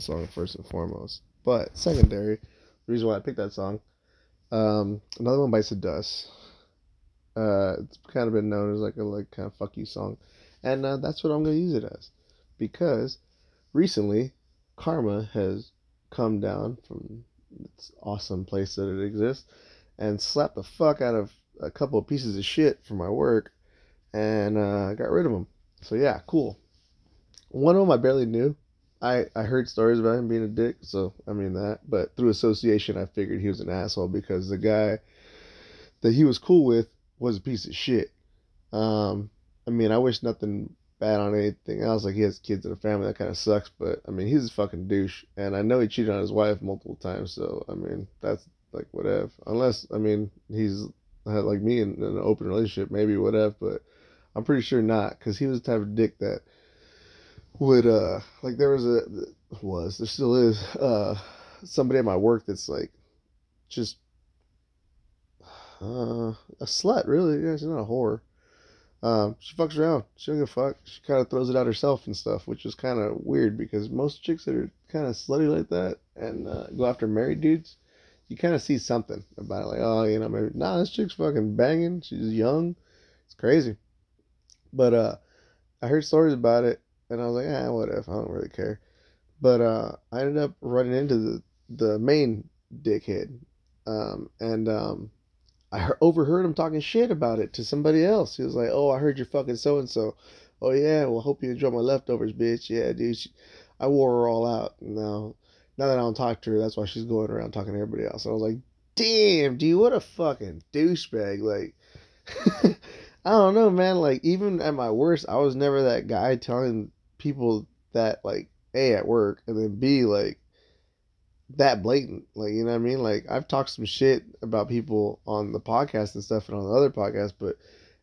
song, first and foremost. But secondary, the reason why I picked that song, um, another one bites the dust. Uh, it's kind of been known as like a like kind of fuck you song, and uh, that's what I'm gonna use it as, because recently, karma has come down from its awesome place that it exists, and slapped the fuck out of a couple of pieces of shit from my work, and uh, got rid of them. So yeah, cool. One of them I barely knew. I, I heard stories about him being a dick, so I mean that. But through association, I figured he was an asshole because the guy that he was cool with was a piece of shit. Um, I mean, I wish nothing bad on anything else. Like he has kids and a family, that kind of sucks. But I mean, he's a fucking douche, and I know he cheated on his wife multiple times. So I mean, that's like whatever. Unless I mean, he's like me in, in an open relationship, maybe whatever. But I'm pretty sure not, because he was the type of dick that would uh like there was a was there still is uh somebody at my work that's like just uh a slut really. Yeah she's not a whore. Um she fucks around. She don't give a fuck. She kind of throws it out herself and stuff which is kind of weird because most chicks that are kind of slutty like that and uh, go after married dudes you kind of see something about it like oh you know maybe nah this chick's fucking banging. She's young. It's crazy. But uh I heard stories about it and I was like, ah, whatever, I don't really care. But uh, I ended up running into the the main dickhead, um, and um, I overheard him talking shit about it to somebody else. He was like, "Oh, I heard you're fucking so and so." Oh yeah, well, hope you enjoy my leftovers, bitch. Yeah, dude, she, I wore her all out. Now, now that I don't talk to her, that's why she's going around talking to everybody else. And I was like, damn, dude, what a fucking douchebag. Like, I don't know, man. Like, even at my worst, I was never that guy telling people that like a at work and then b like that blatant like you know what i mean? Like i've talked some shit about people on the podcast and stuff and on the other podcast, but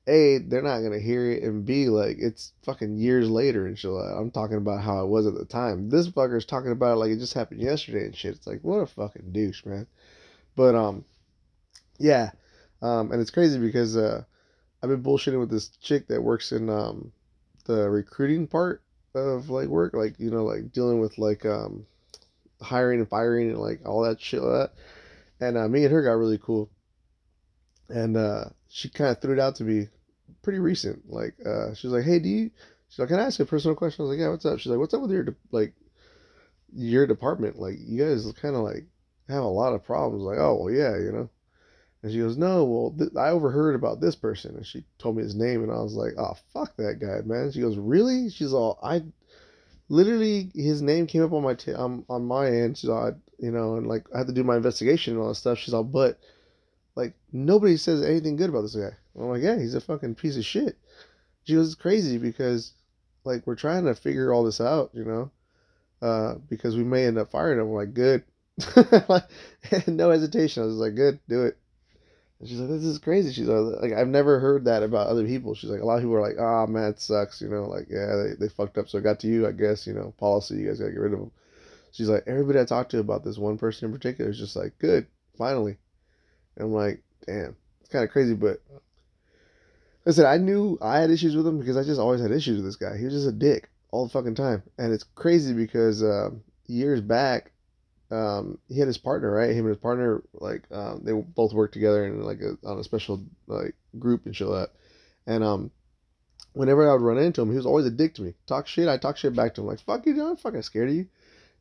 a they're not gonna hear it and b like it's fucking years later and shit i'm talking about how it was at the time. This fucker's talking about it like it just happened yesterday and shit. It's like what a fucking douche man. But um yeah um and it's crazy because uh i've been bullshitting with this chick that works in um the recruiting part of like work, like you know, like dealing with like um hiring and firing and like all that shit like that. And uh, me and her got really cool. And uh, she kind of threw it out to me pretty recent. Like uh, she was like, "Hey, do you?" She's like, "Can I ask you a personal question?" I was like, "Yeah, what's up?" She's like, "What's up with your de- like your department? Like you guys kind of like have a lot of problems." Like, "Oh, well, yeah, you know." And she goes, "No, well, th- I overheard about this person," and she told me his name, and I was like, "Oh, fuck that guy, man." She goes, "Really?" She's all, "I literally his name came up on my t- um, on my end." She's all, you know, and like I had to do my investigation and all that stuff. She's all, "But like nobody says anything good about this guy." I'm like, "Yeah, he's a fucking piece of shit." She goes, "It's crazy because like we're trying to figure all this out, you know, uh, because we may end up firing him." I'm like, "Good." no hesitation. I was like, "Good, do it." And she's like, this is crazy. She's like, I've never heard that about other people. She's like, a lot of people are like, oh man, it sucks. You know, like, yeah, they, they fucked up. So it got to you, I guess, you know, policy, you guys got to get rid of them. She's like, everybody I talked to about this one person in particular is just like, good, finally. And I'm like, damn, it's kind of crazy. But I said, I knew I had issues with him because I just always had issues with this guy. He was just a dick all the fucking time. And it's crazy because uh, years back, um, he had his partner, right? Him and his partner, like, um, they both worked together in like a, on a special like group and shit like that. And um, whenever I would run into him, he was always a dick to me. Talk shit, I talk shit back to him, like, fuck you, I'm fucking scared of you.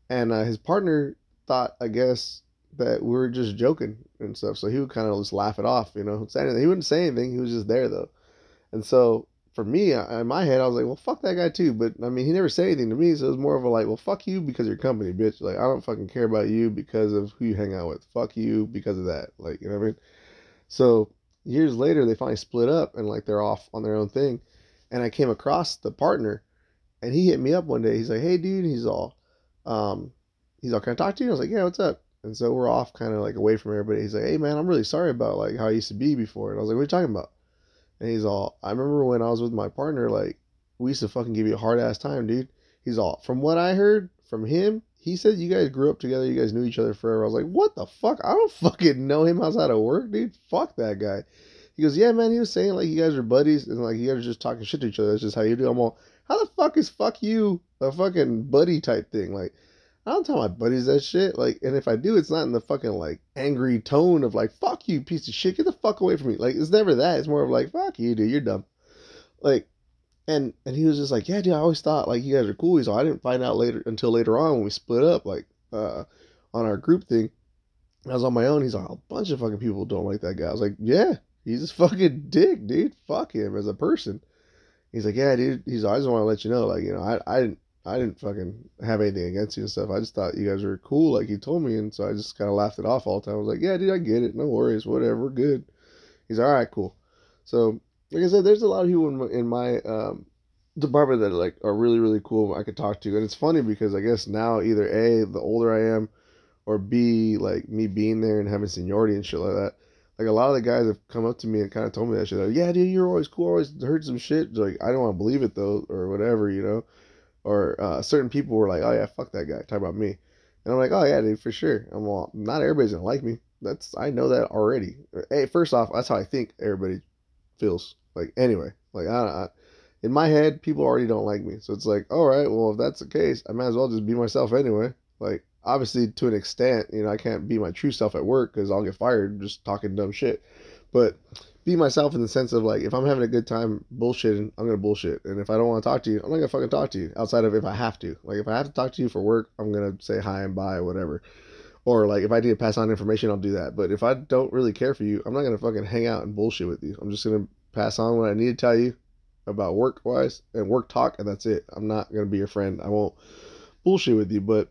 And uh, his partner thought, I guess, that we were just joking and stuff. So he would kind of just laugh it off, you know. He wouldn't say anything. He was just there though. And so for me, in my head, I was like, well, fuck that guy too. But I mean, he never said anything to me, so it was more of a like, well, fuck you because of your company, bitch. Like, I don't fucking care about you because of who you hang out with. Fuck you because of that. Like, you know what I mean? So years later, they finally split up and like they're off on their own thing. And I came across the partner, and he hit me up one day. He's like, hey, dude. He's all, um, he's all, can I talk to you? I was like, yeah, what's up? And so we're off kind of like away from everybody. He's like, hey, man, I'm really sorry about like how I used to be before. And I was like, what are you talking about? And he's all, I remember when I was with my partner, like, we used to fucking give you a hard ass time, dude. He's all, from what I heard from him, he said you guys grew up together, you guys knew each other forever. I was like, what the fuck? I don't fucking know him outside of work, dude. Fuck that guy. He goes, yeah, man. He was saying like you guys are buddies and like you guys are just talking shit to each other. That's just how you do. I'm all, how the fuck is fuck you a fucking buddy type thing? Like, I don't tell my buddies that shit. Like, and if I do, it's not in the fucking like angry tone of like, fuck you, piece of shit, get the fuck away from me. Like, it's never that. It's more of like, fuck you, dude, you're dumb. Like, and and he was just like, yeah, dude, I always thought like you guys are cool. So I didn't find out later until later on when we split up, like, uh, on our group thing. I was on my own. He's like, a bunch of fucking people don't like that guy. I was like, yeah, he's a fucking dick, dude. Fuck him as a person. He's like, yeah, dude. He's. I just want to let you know, like, you know, I, I didn't, I didn't fucking have anything against you and stuff. I just thought you guys were cool, like you told me, and so I just kind of laughed it off all the time. I was like, yeah, dude, I get it. No worries, whatever, good. He's all right, cool. So, like I said, there's a lot of people in my, in my um, department that like are really, really cool. I could talk to, and it's funny because I guess now either a the older I am or B, like me being there and having seniority and shit like that. Like a lot of the guys have come up to me and kind of told me that shit. Like, yeah, dude, you're always cool. Always heard some shit. Like I don't want to believe it though, or whatever, you know. Or uh, certain people were like, oh yeah, fuck that guy. Talk about me, and I'm like, oh yeah, dude, for sure. I'm all, not everybody's gonna like me. That's I know that already. Hey, first off, that's how I think everybody feels. Like anyway, like I, I in my head, people already don't like me. So it's like, all right, well, if that's the case, I might as well just be myself anyway. Like, obviously to an extent, you know, I can't be my true self at work because I'll get fired just talking dumb shit. But be myself in the sense of like, if I'm having a good time bullshitting, I'm gonna bullshit, and if I don't want to talk to you, I'm not gonna fucking talk to you. Outside of if I have to, like if I have to talk to you for work, I'm gonna say hi and bye, or whatever. Or like if I need to pass on information, I'll do that. But if I don't really care for you, I'm not gonna fucking hang out and bullshit with you. I'm just gonna pass on what I need to tell you about work wise and work talk, and that's it. I'm not gonna be your friend. I won't bullshit with you, but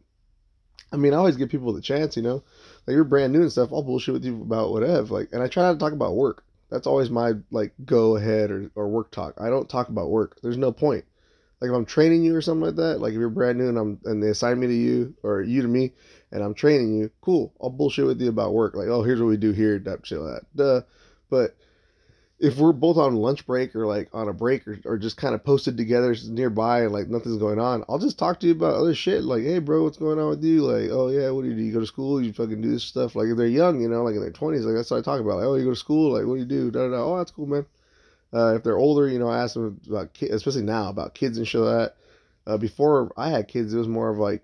I mean, I always give people the chance, you know. Like you're brand new and stuff, I'll bullshit with you about whatever. Like, and I try not to talk about work. That's always my like go ahead or, or work talk. I don't talk about work. There's no point. Like if I'm training you or something like that, like if you're brand new and I'm and they assign me to you or you to me and I'm training you, cool. I'll bullshit with you about work. Like, oh, here's what we do here, that shit that. Duh. But if we're both on lunch break or like on a break or, or just kind of posted together nearby and like nothing's going on, I'll just talk to you about other shit. Like, hey, bro, what's going on with you? Like, oh, yeah, what do you do? You go to school? You fucking do this stuff? Like, if they're young, you know, like in their 20s, like that's what I talk about. Like, oh, you go to school? Like, what do you do? Da, da, da. Oh, that's cool, man. Uh, if they're older, you know, I ask them about kids, especially now, about kids and shit like that. Uh, before I had kids, it was more of like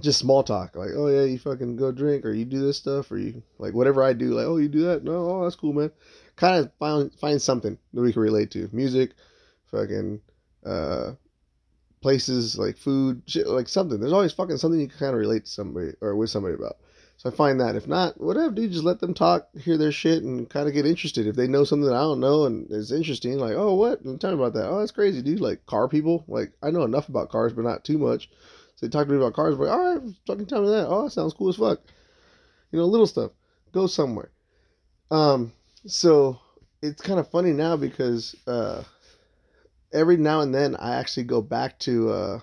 just small talk. Like, oh, yeah, you fucking go drink or you do this stuff or you, like, whatever I do. Like, oh, you do that? No, oh, that's cool, man kind of find find something that we can relate to. Music, fucking uh, places like food, shit, like something. There's always fucking something you can kind of relate to somebody or with somebody about. So I find that if not, whatever, dude, just let them talk, hear their shit, and kind of get interested. If they know something that I don't know and it's interesting, like, oh, what? Tell me about that. Oh, that's crazy, dude. Like car people. Like I know enough about cars, but not too much. So they talk to me about cars, but all right, fucking tell me that. Oh, that sounds cool as fuck. You know, little stuff. Go somewhere. Um, so it's kind of funny now because uh, every now and then I actually go back to uh,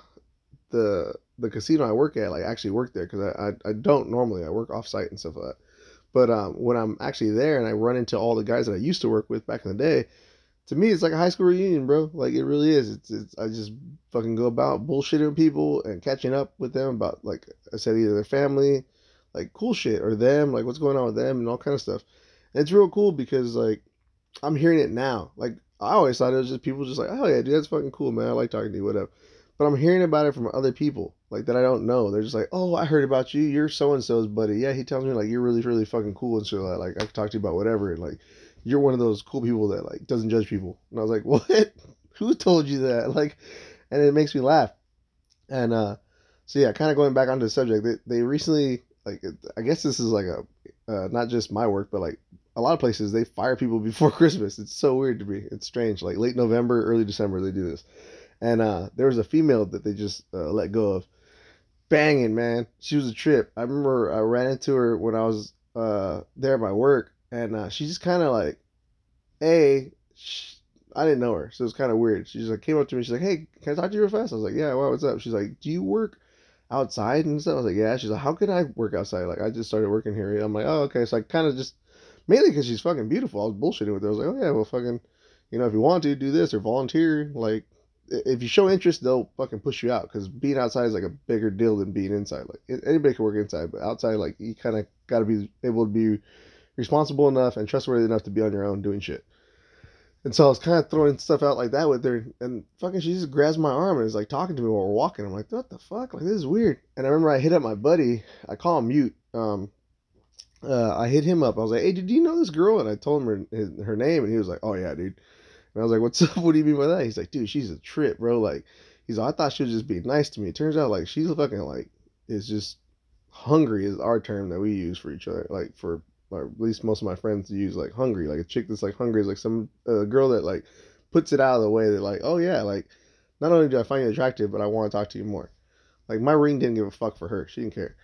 the the casino I work at. Like I actually work there because I, I, I don't normally. I work off site and stuff like that. But um, when I'm actually there and I run into all the guys that I used to work with back in the day, to me it's like a high school reunion, bro. Like it really is. It's, it's I just fucking go about bullshitting people and catching up with them about like I said either their family, like cool shit, or them, like what's going on with them and all kind of stuff it's real cool because like I'm hearing it now. Like I always thought it was just people just like, oh yeah, dude, that's fucking cool, man. I like talking to you, whatever. But I'm hearing about it from other people like that I don't know. They're just like, oh, I heard about you. You're so and so's buddy. Yeah, he tells me like you're really really fucking cool and so like I can talk to you about whatever. And like you're one of those cool people that like doesn't judge people. And I was like, what? Who told you that? Like, and it makes me laugh. And uh, so yeah, kind of going back onto the subject, they they recently like I guess this is like a uh, not just my work, but like a lot of places they fire people before Christmas. It's so weird to me. It's strange. Like late November, early December, they do this. And uh, there was a female that they just uh, let go of. Banging, man. She was a trip. I remember I ran into her when I was uh, there at my work, and uh, she just kind of like, a, she, I didn't know her, so it was kind of weird. She just like came up to me. She's like, "Hey, can I talk to you real fast?" I was like, "Yeah, well, what's up?" She's like, "Do you work outside and stuff?" I was like, "Yeah." She's like, "How could I work outside? Like, I just started working here." I'm like, "Oh, okay." So I kind of just mainly because she's fucking beautiful. I was bullshitting with her. I was like, oh yeah, well fucking, you know, if you want to do this or volunteer, like if you show interest, they'll fucking push you out because being outside is like a bigger deal than being inside. Like anybody can work inside, but outside, like you kind of got to be able to be responsible enough and trustworthy enough to be on your own doing shit. And so I was kind of throwing stuff out like that with her, and fucking she just grabs my arm and is like talking to me while we're walking. I'm like, what the fuck? Like this is weird. And I remember I hit up my buddy. I call him mute. Um, uh, I hit him up. I was like, hey, did you know this girl? And I told him her his, her name, and he was like, oh yeah, dude. And I was like, what's up? What do you mean by that? He's like, dude, she's a trip, bro. Like, he's like, I thought she was just being nice to me. It turns out like she's fucking like is just hungry is our term that we use for each other. Like for or at least most of my friends use like hungry. Like a chick that's like hungry is like some uh, girl that like puts it out of the way that like, oh yeah, like not only do I find you attractive, but I want to talk to you more. Like my ring didn't give a fuck for her. She didn't care.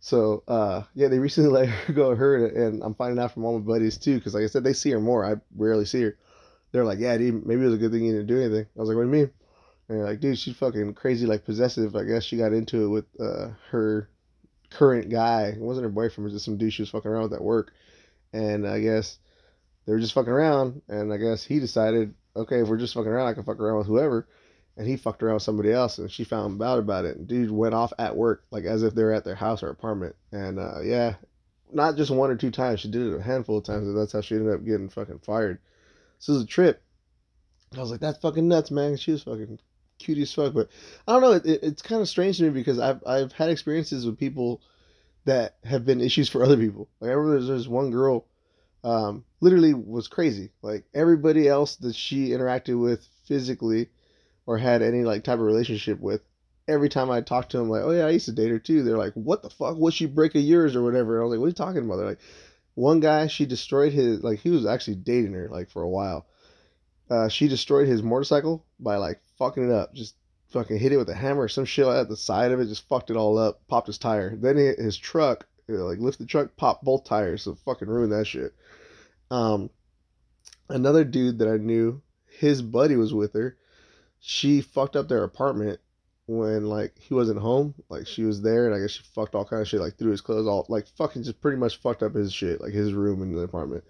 So uh, yeah, they recently let her go her, and I'm finding out from all my buddies too, because like I said, they see her more. I rarely see her. They're like, yeah, dude, maybe it was a good thing you didn't do anything. I was like, what do you mean? And like, dude, she's fucking crazy, like possessive. I guess she got into it with uh, her current guy. It wasn't her boyfriend, it was just some dude she was fucking around with at work. And I guess they were just fucking around. And I guess he decided, okay, if we're just fucking around, I can fuck around with whoever. And he fucked around with somebody else, and she found out about it. And dude went off at work, like as if they were at their house or apartment. And uh, yeah, not just one or two times. She did it a handful of times, and that's how she ended up getting fucking fired. This is a trip. I was like, that's fucking nuts, man. She was fucking cute as fuck. But I don't know. It, it, it's kind of strange to me because I've I've had experiences with people that have been issues for other people. Like I remember there's, there's one girl, um, literally was crazy. Like everybody else that she interacted with physically, or had any like type of relationship with, every time I talked to them, like, oh yeah, I used to date her too. They're like, what the fuck? What she break of yours or whatever? And I was like, what are you talking about? They're like, one guy she destroyed his like he was actually dating her like for a while. Uh, she destroyed his motorcycle by like fucking it up. Just fucking hit it with a hammer or some shit like at the side of it. Just fucked it all up. Popped his tire. Then his truck, like lift the truck, popped both tires. So fucking ruined that shit. Um, another dude that I knew, his buddy was with her. She fucked up their apartment when like he wasn't home. Like she was there, and I guess she fucked all kind of shit. Like threw his clothes all like fucking just pretty much fucked up his shit, like his room in the apartment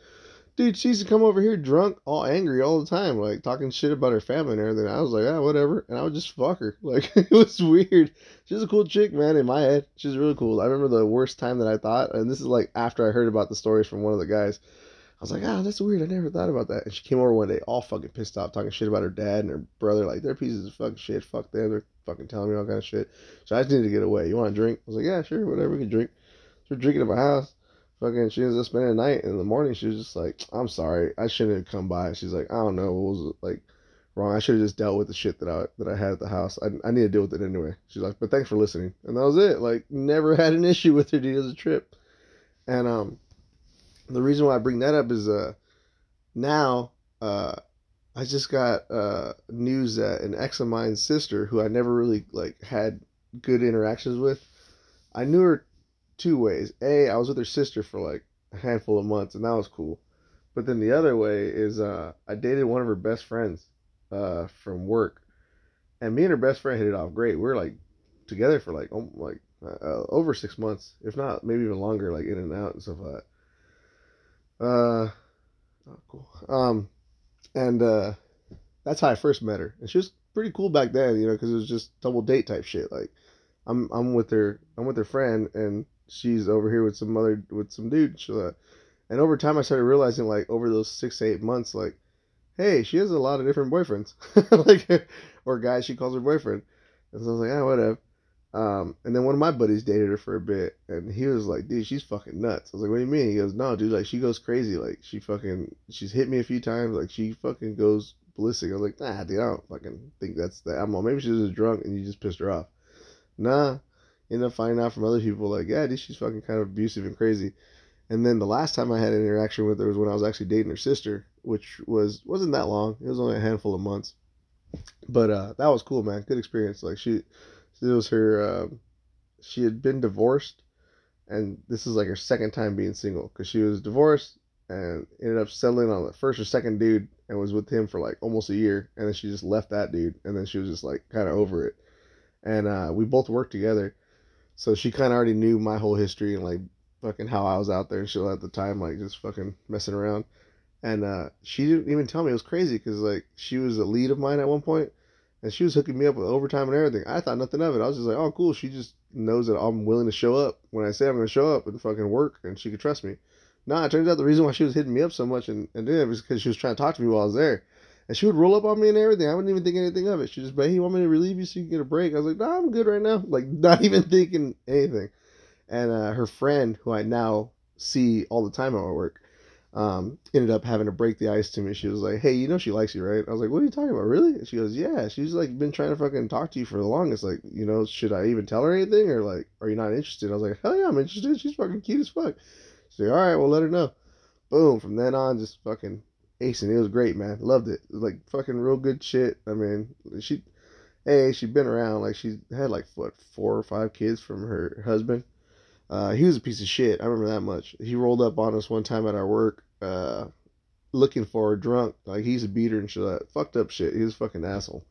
dude, she used to come over here drunk, all angry all the time, like talking shit about her family and everything. I was like, ah, whatever, and I would just fuck her. Like it was weird. She's a cool chick, man. In my head, she's really cool. I remember the worst time that I thought, and this is like after I heard about the stories from one of the guys. I was like, ah, that's weird. I never thought about that. And she came over one day, all fucking pissed off, talking shit about her dad and her brother. Like they're pieces of fucking shit. Fuck them. They're fucking telling me all kind of shit. So I just needed to get away. You want a drink? I was like, yeah, sure, whatever. We can drink. So we're drinking at my house fucking she ends up spending the night. And in the morning, she was just like, "I'm sorry, I shouldn't have come by." She's like, "I don't know, what was like wrong? I should have just dealt with the shit that I that I had at the house. I, I need to deal with it anyway." She's like, "But thanks for listening," and that was it. Like, never had an issue with her. Dude, was a trip. And um, the reason why I bring that up is uh, now uh, I just got uh news that an ex of mine's sister, who I never really like had good interactions with, I knew her two ways. A, I was with her sister for like a handful of months, and that was cool. But then the other way is uh, I dated one of her best friends uh, from work, and me and her best friend hit it off great. We were like together for like um, like uh, over six months, if not maybe even longer, like in and out and stuff like that. Uh, oh, cool. Um, and uh, that's how I first met her, and she was pretty cool back then, you know, because it was just double date type shit. Like, I'm I'm with her, I'm with her friend, and she's over here with some other with some dude. Uh, and over time, I started realizing like over those six to eight months, like, hey, she has a lot of different boyfriends, like or guys she calls her boyfriend. And so I was like, yeah, whatever. Um, and then one of my buddies dated her for a bit, and he was like, "Dude, she's fucking nuts." I was like, "What do you mean?" He goes, "No, dude, like she goes crazy. Like she fucking, she's hit me a few times. Like she fucking goes ballistic." I was like, "Nah, dude, I don't fucking think that's that." I'm like, maybe she was drunk and you just pissed her off. Nah, end up finding out from other people like, yeah, dude, she's fucking kind of abusive and crazy. And then the last time I had an interaction with her was when I was actually dating her sister, which was wasn't that long. It was only a handful of months, but uh, that was cool, man. Good experience. Like she, it was her. Um, she had been divorced, and this is like her second time being single because she was divorced and ended up settling on the first or second dude and was with him for like almost a year, and then she just left that dude, and then she was just like kind of over it. And uh, we both worked together so she kind of already knew my whole history and like fucking how I was out there and shit at the time, like just fucking messing around. And uh, she didn't even tell me it was crazy because like she was a lead of mine at one point, and she was hooking me up with overtime and everything. I thought nothing of it. I was just like, oh cool. She just knows that I'm willing to show up when I say I'm gonna show up and fucking work, and she could trust me. Nah, it turns out the reason why she was hitting me up so much and, and doing it was because she was trying to talk to me while I was there. And she would roll up on me and everything. I wouldn't even think anything of it. She just, but hey, you want me to relieve you so you can get a break? I was like, nah, I'm good right now. Like, not even thinking anything. And uh, her friend, who I now see all the time at my work, um, ended up having to break the ice to me. She was like, "Hey, you know she likes you, right?" I was like, "What are you talking about, really?" She goes, "Yeah, she's like been trying to fucking talk to you for the longest. Like, you know, should I even tell her anything, or like, are you not interested?" I was like, "Hell yeah, I'm interested. She's fucking cute as fuck." She's like, "All right, well, let her know." Boom. From then on, just fucking acing. It was great, man. Loved it. like fucking real good shit. I mean, she, hey, she'd been around. Like she had like what four or five kids from her husband. Uh, he was a piece of shit. I remember that much. He rolled up on us one time at our work. Uh, looking for her drunk. Like he's a beater and shit. That fucked up shit. He was a fucking asshole.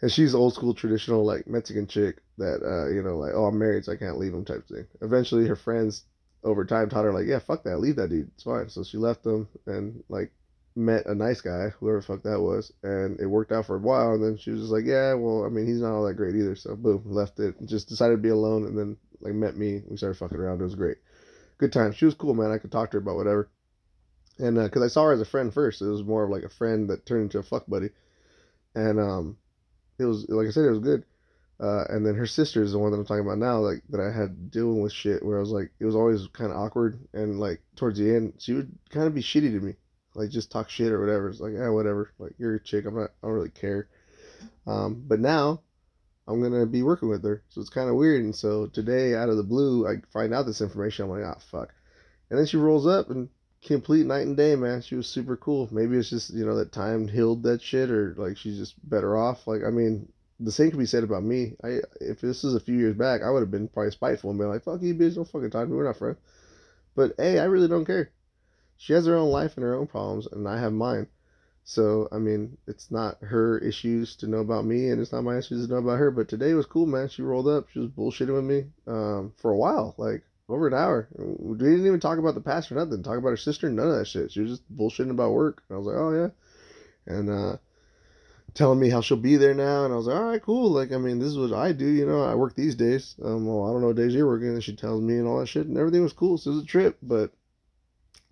And she's old school traditional like Mexican chick that uh, you know, like, oh I'm married so I can't leave him type thing. Eventually her friends over time taught her like, yeah, fuck that, leave that dude. It's fine. So she left him and like met a nice guy, whoever fuck that was, and it worked out for a while and then she was just like, Yeah, well, I mean he's not all that great either, so boom, left it, just decided to be alone and then like met me, we started fucking around, it was great. Good time. She was cool, man. I could talk to her about whatever and because uh, I saw her as a friend first, it was more of like a friend that turned into a fuck buddy, and um, it was like I said, it was good. Uh, and then her sister is the one that I'm talking about now, like that I had dealing with shit where I was like, it was always kind of awkward, and like towards the end, she would kind of be shitty to me, like just talk shit or whatever. It's like, yeah, whatever, like you're a chick, I'm not, I don't really care. Um, but now I'm gonna be working with her, so it's kind of weird. And so today, out of the blue, I find out this information. I'm like, ah, fuck. And then she rolls up and complete night and day, man. She was super cool. Maybe it's just you know that time healed that shit, or like she's just better off. Like I mean, the same could be said about me. I if this is a few years back, I would have been probably spiteful and been like, "Fuck you, bitch! Don't fucking talk to me. We're not friends." But hey, I really don't care. She has her own life and her own problems, and I have mine. So I mean, it's not her issues to know about me, and it's not my issues to know about her. But today was cool, man. She rolled up. She was bullshitting with me um, for a while, like over an hour. We didn't even talk about the past or nothing. Talk about her sister, none of that shit. She was just bullshitting about work. And I was like, oh yeah, and uh, telling me how she'll be there now. And I was like, all right, cool. Like, I mean, this is what I do. You know, I work these days. Um, well, I don't know what days you're working. And she tells me and all that shit, and everything was cool. So it was a trip. But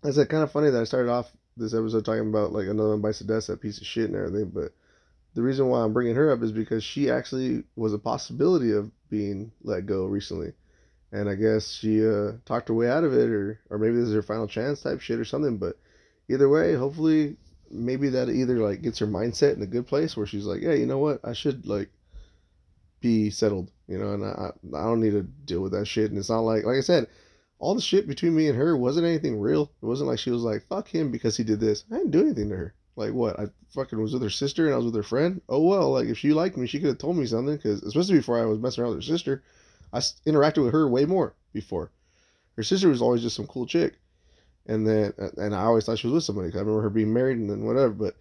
I said, kind of funny that I started off this episode talking about like another one the dust, that piece of shit and everything. But the reason why I'm bringing her up is because she actually was a possibility of being let go recently and I guess she uh, talked her way out of it, or or maybe this is her final chance type shit or something. But either way, hopefully, maybe that either like gets her mindset in a good place where she's like, yeah, you know what, I should like be settled, you know, and I I don't need to deal with that shit. And it's not like like I said, all the shit between me and her wasn't anything real. It wasn't like she was like fuck him because he did this. I didn't do anything to her. Like what? I fucking was with her sister and I was with her friend. Oh well, like if she liked me, she could have told me something. Because especially before I was messing around with her sister, I interacted with her way more before. Her sister was always just some cool chick, and then and I always thought she was with somebody. Cause I remember her being married and then whatever. But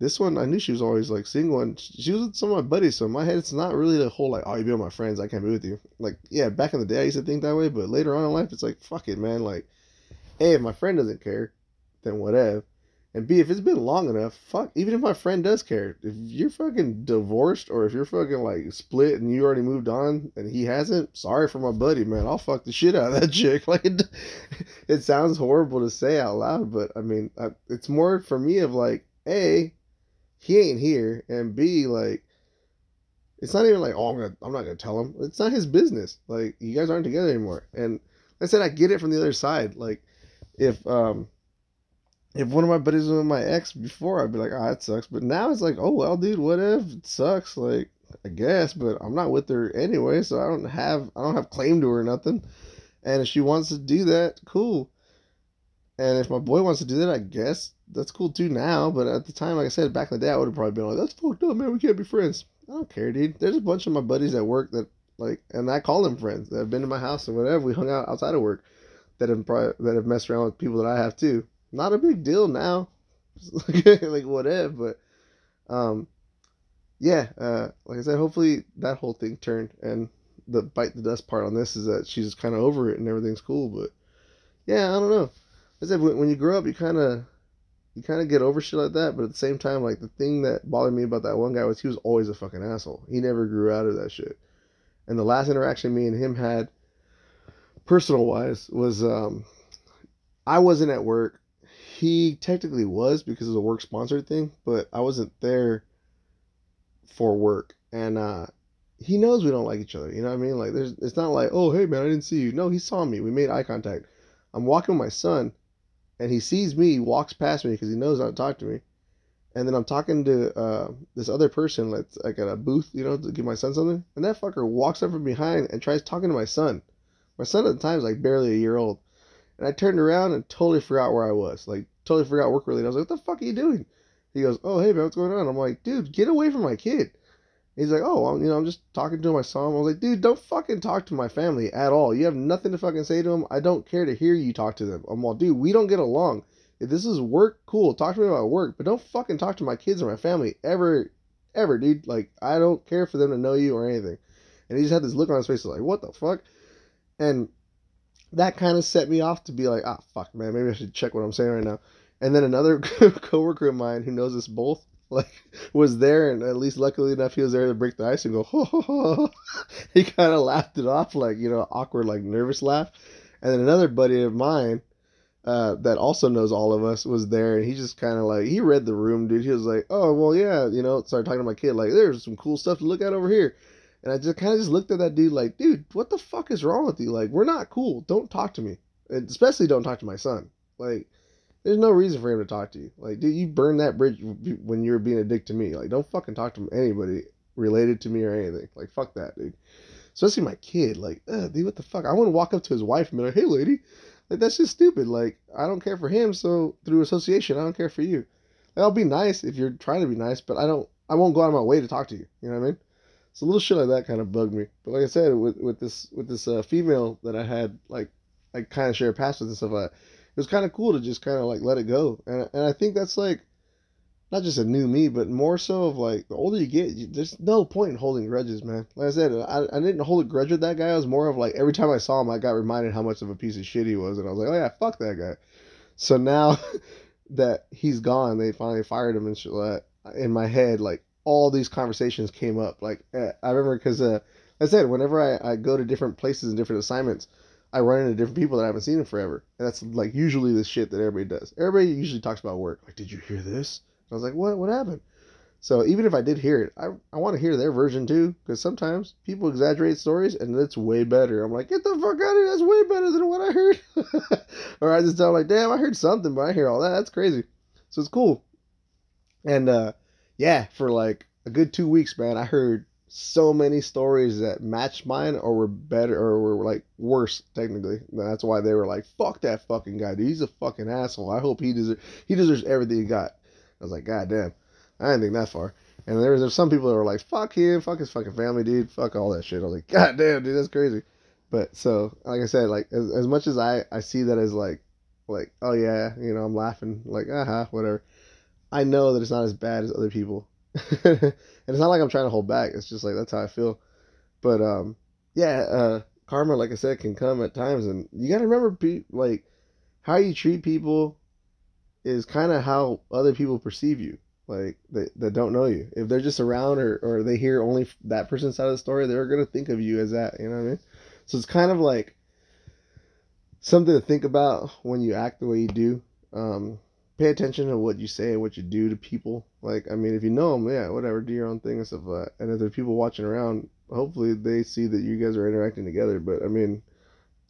this one, I knew she was always like single, and she was with some of my buddies. So in my head, it's not really the whole like, oh, you be with my friends, I can't be with you. Like, yeah, back in the day, I used to think that way, but later on in life, it's like, fuck it, man. Like, hey, if my friend doesn't care, then whatever. And B, if it's been long enough, fuck, even if my friend does care, if you're fucking divorced or if you're fucking like split and you already moved on and he hasn't, sorry for my buddy, man. I'll fuck the shit out of that chick. Like, it, it sounds horrible to say out loud, but I mean, I, it's more for me of like, A, he ain't here, and B, like, it's not even like, oh, I'm, gonna, I'm not gonna tell him. It's not his business. Like, you guys aren't together anymore. And I said, I get it from the other side. Like, if, um, if one of my buddies was with my ex before, I'd be like, ah, oh, that sucks. But now it's like, oh well, dude, what if it sucks? Like, I guess, but I'm not with her anyway, so I don't have I don't have claim to her or nothing. And if she wants to do that, cool. And if my boy wants to do that, I guess that's cool too now. But at the time, like I said, back in the day, I would have probably been like, that's fucked up, man. We can't be friends. I don't care, dude. There's a bunch of my buddies at work that like, and I call them friends that have been to my house and whatever. We hung out outside of work that have probably that have messed around with people that I have too not a big deal now. like whatever, but um, yeah. Uh, like I said, hopefully that whole thing turned, and the bite the dust part on this is that she's kind of over it and everything's cool. But yeah, I don't know. I said when, when you grow up, you kind of you kind of get over shit like that, but at the same time, like the thing that bothered me about that one guy was he was always a fucking asshole. He never grew out of that shit. And the last interaction me and him had, personal wise, was um, I wasn't at work he technically was because of the work sponsored thing, but I wasn't there for work, and uh, he knows we don't like each other. You know what I mean? Like, there's, it's not like, oh, hey man, I didn't see you. No, he saw me. We made eye contact. I'm walking with my son, and he sees me, walks past me because he knows not to talk to me, and then I'm talking to uh, this other person that's like at a booth, you know, to give my son something, and that fucker walks up from behind and tries talking to my son. My son at the time is like barely a year old, and I turned around and totally forgot where I was, like totally forgot work related. I was like, what the fuck are you doing? He goes, oh hey man, what's going on? I'm like, dude, get away from my kid. He's like, oh, well, you know, I'm just talking to my son. I was like, dude, don't fucking talk to my family at all. You have nothing to fucking say to them. I don't care to hear you talk to them. I'm all, dude, we don't get along. If this is work, cool. Talk to me about work, but don't fucking talk to my kids or my family ever, ever, dude. Like, I don't care for them to know you or anything. And he just had this look on his face, like, what the fuck? And that kind of set me off to be like, ah, fuck, man, maybe I should check what I'm saying right now. And then another coworker of mine who knows us both like was there and at least luckily enough he was there to break the ice and go ho, ho, ho. he kind of laughed it off like you know awkward like nervous laugh. And then another buddy of mine uh, that also knows all of us was there and he just kind of like he read the room dude. He was like oh well yeah you know started talking to my kid like there's some cool stuff to look at over here. And i just kind of just looked at that dude like dude what the fuck is wrong with you? Like we're not cool. Don't talk to me. And especially don't talk to my son. Like there's no reason for him to talk to you. Like, dude, you burned that bridge when you were being a dick to me. Like, don't fucking talk to anybody related to me or anything. Like, fuck that, dude. Especially my kid. Like, dude, what the fuck? I to walk up to his wife and be like, hey, lady. Like, that's just stupid. Like, I don't care for him, so through association, I don't care for you. Like, I'll be nice if you're trying to be nice, but I don't, I won't go out of my way to talk to you. You know what I mean? So little shit like that kind of bugged me. But like I said, with with this with this uh, female that I had, like, I kind of share a past with and stuff like that it was kind of cool to just kind of like let it go. And and I think that's like not just a new me, but more so of like the older you get, you, there's no point in holding grudges, man. Like I said, I, I didn't hold a grudge with that guy. I was more of like every time I saw him, I got reminded how much of a piece of shit he was, and I was like, oh yeah, fuck that guy. So now that he's gone, they finally fired him and shit like. In my head, like all these conversations came up. Like eh, I remember because uh, I said whenever I, I go to different places and different assignments, I run into different people that I haven't seen in forever. And that's like usually the shit that everybody does. Everybody usually talks about work. Like, did you hear this? And I was like, what? What happened? So even if I did hear it, I, I want to hear their version too, because sometimes people exaggerate stories and it's way better. I'm like, get the fuck out of here, that's way better than what I heard. or I just tell them like, damn, I heard something, but I hear all that. That's crazy. So it's cool. And uh, yeah, for like a good two weeks, man, I heard so many stories that matched mine or were better or were like worse technically. That's why they were like, "Fuck that fucking guy, dude. He's a fucking asshole. I hope he deserves he deserves everything he got." I was like, "God damn, I didn't think that far." And there was some people that were like, "Fuck him, fuck his fucking family, dude, fuck all that shit." I was like, "God damn, dude, that's crazy." But so, like I said, like as, as much as I I see that as like like oh yeah, you know, I'm laughing like aha whatever. I know that it's not as bad as other people and it's not like I'm trying to hold back. It's just like that's how I feel. But um, yeah, uh, karma, like I said, can come at times, and you gotta remember, pe- like how you treat people is kind of how other people perceive you. Like that, that don't know you. If they're just around or, or they hear only that person's side of the story, they're gonna think of you as that. You know what I mean? So it's kind of like something to think about when you act the way you do. Um, pay attention to what you say and what you do to people. Like, I mean, if you know them, yeah, whatever, do your own thing and stuff like that. And if there's people watching around, hopefully they see that you guys are interacting together. But I mean,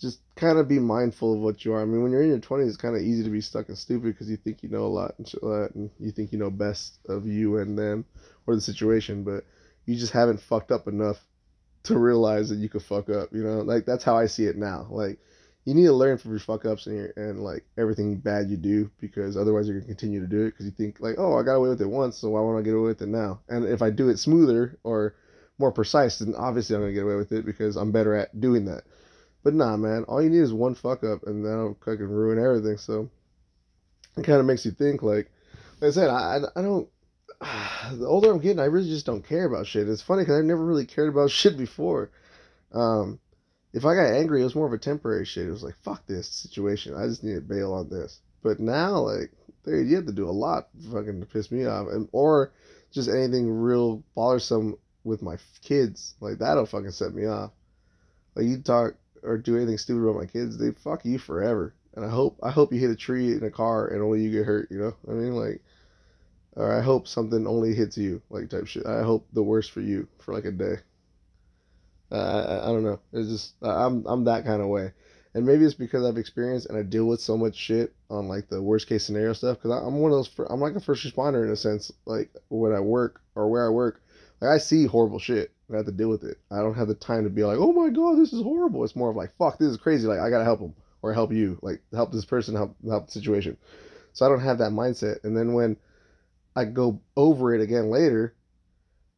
just kind of be mindful of what you are. I mean, when you're in your 20s, it's kind of easy to be stuck and stupid because you think you know a lot and shit like that, and you think you know best of you and them or the situation, but you just haven't fucked up enough to realize that you could fuck up. You know, like that's how I see it now. Like you need to learn from your fuck ups and your, and like everything bad you do because otherwise you're gonna continue to do it because you think like oh I got away with it once so why won't I get away with it now? And if I do it smoother or more precise then obviously I'm gonna get away with it because I'm better at doing that. But nah man all you need is one fuck up and that'll fucking ruin everything. So it kind of makes you think like like I said I I don't the older I'm getting I really just don't care about shit. It's funny because I never really cared about shit before. Um if I got angry, it was more of a temporary shit. It was like, fuck this situation. I just need to bail on this. But now, like, dude, you have to do a lot fucking to piss me off. And, or just anything real bothersome with my kids. Like, that'll fucking set me off. Like, you talk or do anything stupid about my kids, they fuck you forever. and I hope I hope you hit a tree in a car and only you get hurt. You know, I mean, like, or I hope something only hits you, like type shit. I hope the worst for you for like a day. Uh, I, I don't know. It's just I'm I'm that kind of way, and maybe it's because I've experienced and I deal with so much shit on like the worst case scenario stuff. Because I'm one of those. I'm like a first responder in a sense. Like when I work or where I work, like I see horrible shit. I have to deal with it. I don't have the time to be like, oh my god, this is horrible. It's more of like, fuck, this is crazy. Like I gotta help them or help you, like help this person, help help the situation. So I don't have that mindset. And then when I go over it again later,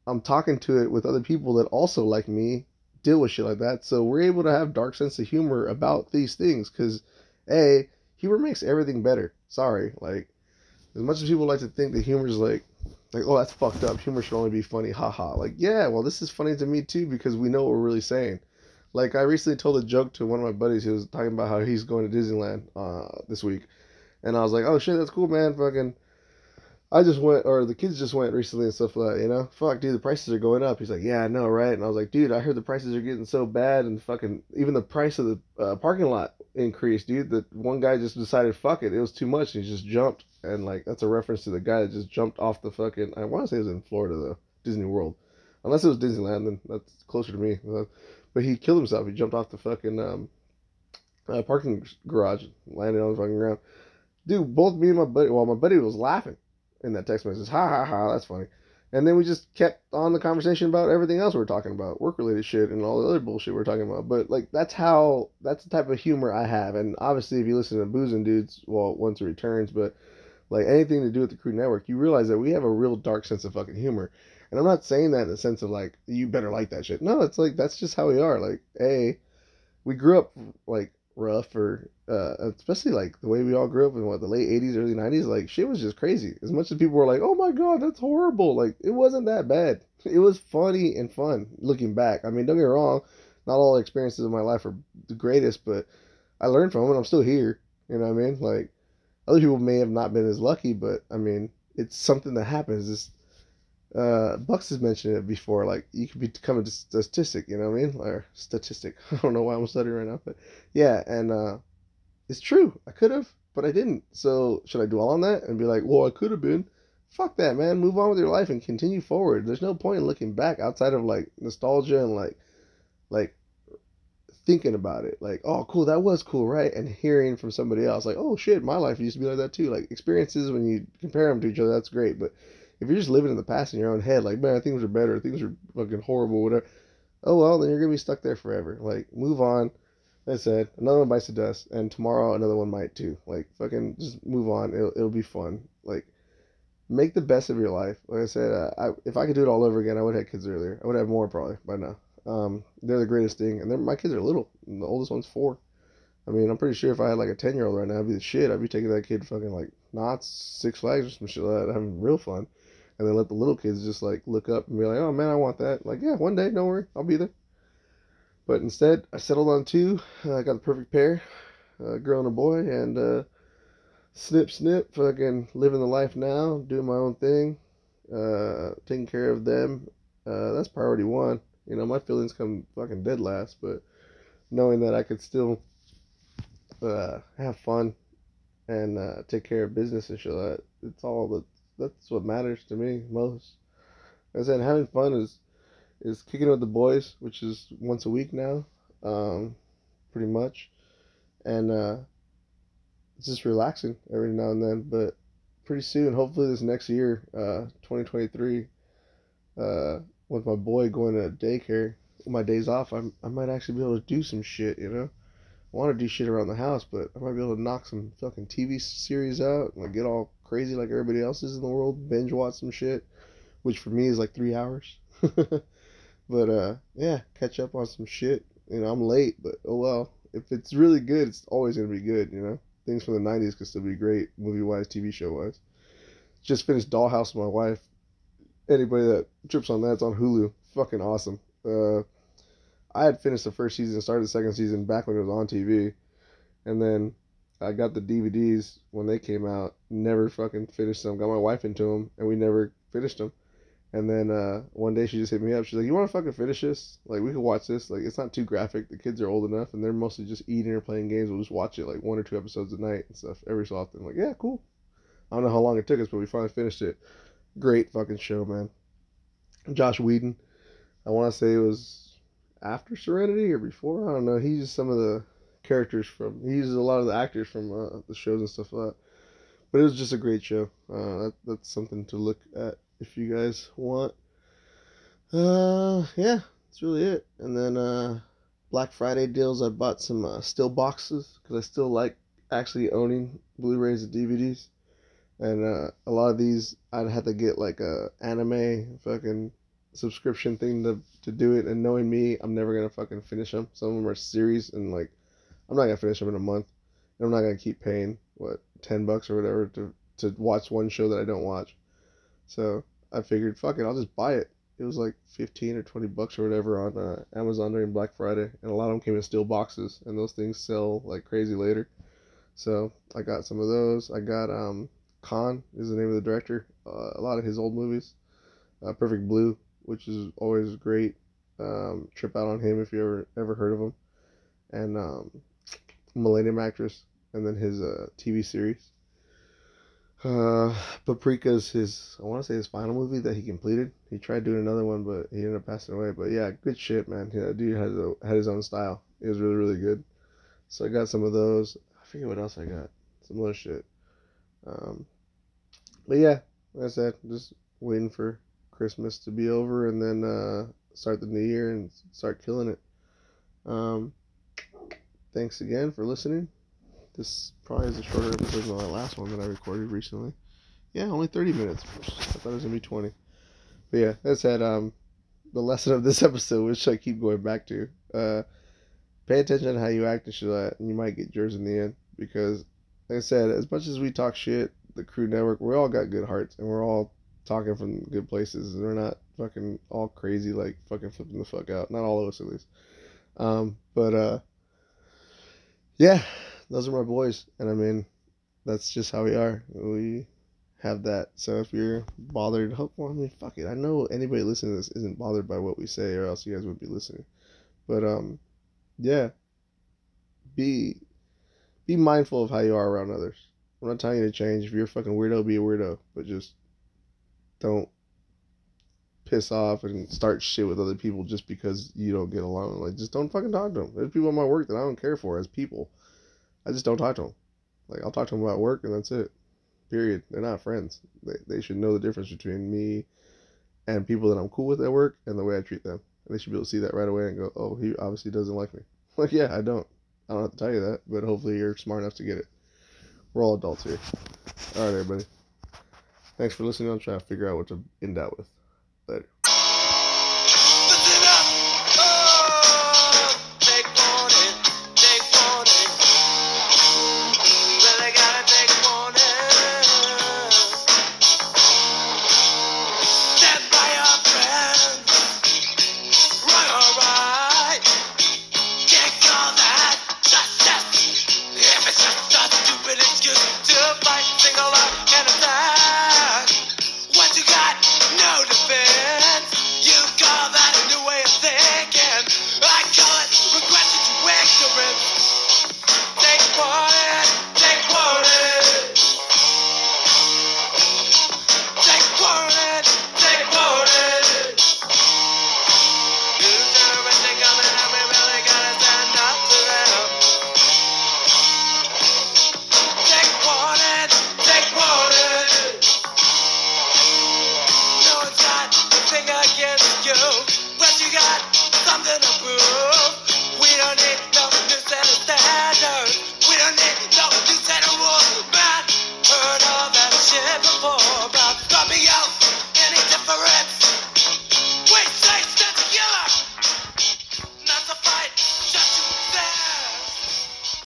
I'm talking to it with other people that also like me deal with shit like that. So we're able to have dark sense of humor about these things because a humor makes everything better. Sorry, like as much as people like to think that humor is like like oh that's fucked up. Humor should only be funny, haha. Like yeah, well this is funny to me too because we know what we're really saying. Like I recently told a joke to one of my buddies. He was talking about how he's going to Disneyland uh, this week, and I was like, "Oh shit, that's cool, man. Fucking, I just went, or the kids just went recently and stuff like that. You know, fuck, dude, the prices are going up." He's like, "Yeah, I know, right?" And I was like, "Dude, I heard the prices are getting so bad, and fucking even the price of the uh, parking lot increased, dude. That one guy just decided, fuck it, it was too much, and he just jumped." And like that's a reference to the guy that just jumped off the fucking. I want to say it was in Florida though, Disney World. Unless it was Disneyland, then that's closer to me. But he killed himself. He jumped off the fucking um, uh, parking garage, landed on the fucking ground. Dude, both me and my buddy, well, my buddy was laughing in that text message. Ha ha ha, that's funny. And then we just kept on the conversation about everything else we were talking about, work related shit and all the other bullshit we are talking about. But like that's how that's the type of humor I have. And obviously if you listen to Boozing Dudes, well, once it returns, but like anything to do with the Crew Network, you realize that we have a real dark sense of fucking humor. And I'm not saying that in the sense of like you better like that shit. No, it's like that's just how we are. Like, a, we grew up like rough or uh, especially like the way we all grew up in what the late 80s early 90s like shit was just crazy. As much as people were like oh my god that's horrible like it wasn't that bad. It was funny and fun looking back. I mean don't get me wrong not all experiences of my life are the greatest but i learned from it. I'm still here you know what i mean? Like other people may have not been as lucky but i mean it's something that happens. It's uh, Bucks has mentioned it before. Like you could become a statistic, you know what I mean? Or statistic. I don't know why I'm stuttering right now, but yeah, and uh, it's true. I could have, but I didn't. So should I dwell on that and be like, well, I could have been? Fuck that, man. Move on with your life and continue forward. There's no point in looking back outside of like nostalgia and like, like thinking about it. Like, oh, cool, that was cool, right? And hearing from somebody else, like, oh shit, my life used to be like that too. Like experiences when you compare them to each other, that's great, but if you're just living in the past in your own head, like, man, things are better, things are fucking horrible, whatever. Oh well, then you're gonna be stuck there forever. Like, move on. I said, another one bites the dust, and tomorrow another one might too. Like, fucking just move on. It'll, it'll be fun. Like, make the best of your life. Like I said, uh, I, if I could do it all over again, I would have kids earlier. I would have more probably by now. Um, they're the greatest thing, and my kids are little. the oldest one's four. I mean, I'm pretty sure if I had like a ten year old right now, I'd be the shit. I'd be taking that kid fucking like Knott's, Six Flags, or some shit like that, having real fun and then let the little kids just like look up and be like, "Oh man, I want that." Like, yeah, one day, don't worry, I'll be there. But instead, I settled on two. I got the perfect pair, a girl and a boy, and uh, snip, snip, fucking living the life now, doing my own thing, uh, taking care of them. Uh, that's priority one. You know, my feelings come fucking dead last, but knowing that I could still uh, have fun and uh, take care of business and shit it's all the that's what matters to me most. As I said, having fun is is kicking with the boys, which is once a week now, um, pretty much, and uh, it's just relaxing every now and then. But pretty soon, hopefully this next year, uh, 2023, uh, with my boy going to daycare, my days off, I'm, I might actually be able to do some shit, you know. I want to do shit around the house, but I might be able to knock some fucking TV series out, like get all crazy like everybody else is in the world, binge watch some shit, which for me is like three hours. but uh, yeah, catch up on some shit. You know, I'm late, but oh well. If it's really good, it's always gonna be good. You know, things from the '90s could still be great, movie wise, TV show wise. Just finished Dollhouse with my wife. Anybody that trips on that, it's on Hulu. Fucking awesome. Uh, I had finished the first season, started the second season back when it was on TV, and then I got the DVDs when they came out. Never fucking finished them. Got my wife into them, and we never finished them. And then uh, one day she just hit me up. She's like, "You want to fucking finish this? Like, we can watch this. Like, it's not too graphic. The kids are old enough, and they're mostly just eating or playing games. We'll just watch it like one or two episodes a night and stuff every so often. I'm like, yeah, cool. I don't know how long it took us, but we finally finished it. Great fucking show, man. Joss Whedon. I want to say it was after Serenity or before. I don't know. He's used some of the characters from. He uses a lot of the actors from uh, the shows and stuff like that. But it was just a great show. Uh, that, that's something to look at if you guys want. Uh, yeah, that's really it. And then uh, Black Friday deals. I bought some uh, still boxes because I still like actually owning Blu-rays and DVDs. And uh, a lot of these, I'd have to get like a anime fucking subscription thing to to do it. And knowing me, I'm never gonna fucking finish them. Some of them are series, and like, I'm not gonna finish them in a month. And I'm not gonna keep paying what ten bucks or whatever to to watch one show that I don't watch. So I figured, fuck it, I'll just buy it. It was like fifteen or twenty bucks or whatever on uh, Amazon during Black Friday, and a lot of them came in steel boxes, and those things sell like crazy later. So I got some of those. I got um Kon is the name of the director. Uh, a lot of his old movies. Uh, Perfect Blue, which is always great. Um, trip out on him if you ever ever heard of him, and um, Millennium Actress, and then his uh, TV series. Uh, Paprika's his I want to say his final movie that he completed. He tried doing another one, but he ended up passing away. But yeah, good shit, man. Yeah, dude had a, had his own style. It was really really good. So I got some of those. I forget what else I got. Some other shit. Um, but yeah, like I said, just waiting for Christmas to be over and then uh, start the new year and start killing it. Um, thanks again for listening. This probably is a shorter episode than the last one that I recorded recently. Yeah, only 30 minutes. I thought it was going to be 20. But yeah, that said, um, the lesson of this episode, which I keep going back to, uh, pay attention to how you act and shit like and you might get yours in the end. Because, like I said, as much as we talk shit, the Crew Network, we all got good hearts, and we're all talking from good places, and we're not fucking all crazy, like fucking flipping the fuck out. Not all of us, at least. Um, but, uh, yeah, those are my boys, and I mean, that's just how we are. We have that. So if you're bothered, hope well, I mean, fuck it. I know anybody listening to this isn't bothered by what we say, or else you guys would be listening. But um, yeah, be be mindful of how you are around others. I'm not telling you to change. If you're a fucking weirdo, be a weirdo, but just don't piss off and start shit with other people just because you don't get along. Like, just don't fucking talk to them. There's people at my work that I don't care for as people. I just don't talk to them. Like, I'll talk to them about work and that's it. Period. They're not friends. They, they should know the difference between me and people that I'm cool with at work and the way I treat them. And they should be able to see that right away and go, oh, he obviously doesn't like me. Like, yeah, I don't. I don't have to tell you that, but hopefully you're smart enough to get it. We're all adults here. All right, everybody. Thanks for listening. I'm trying to figure out what to end out with.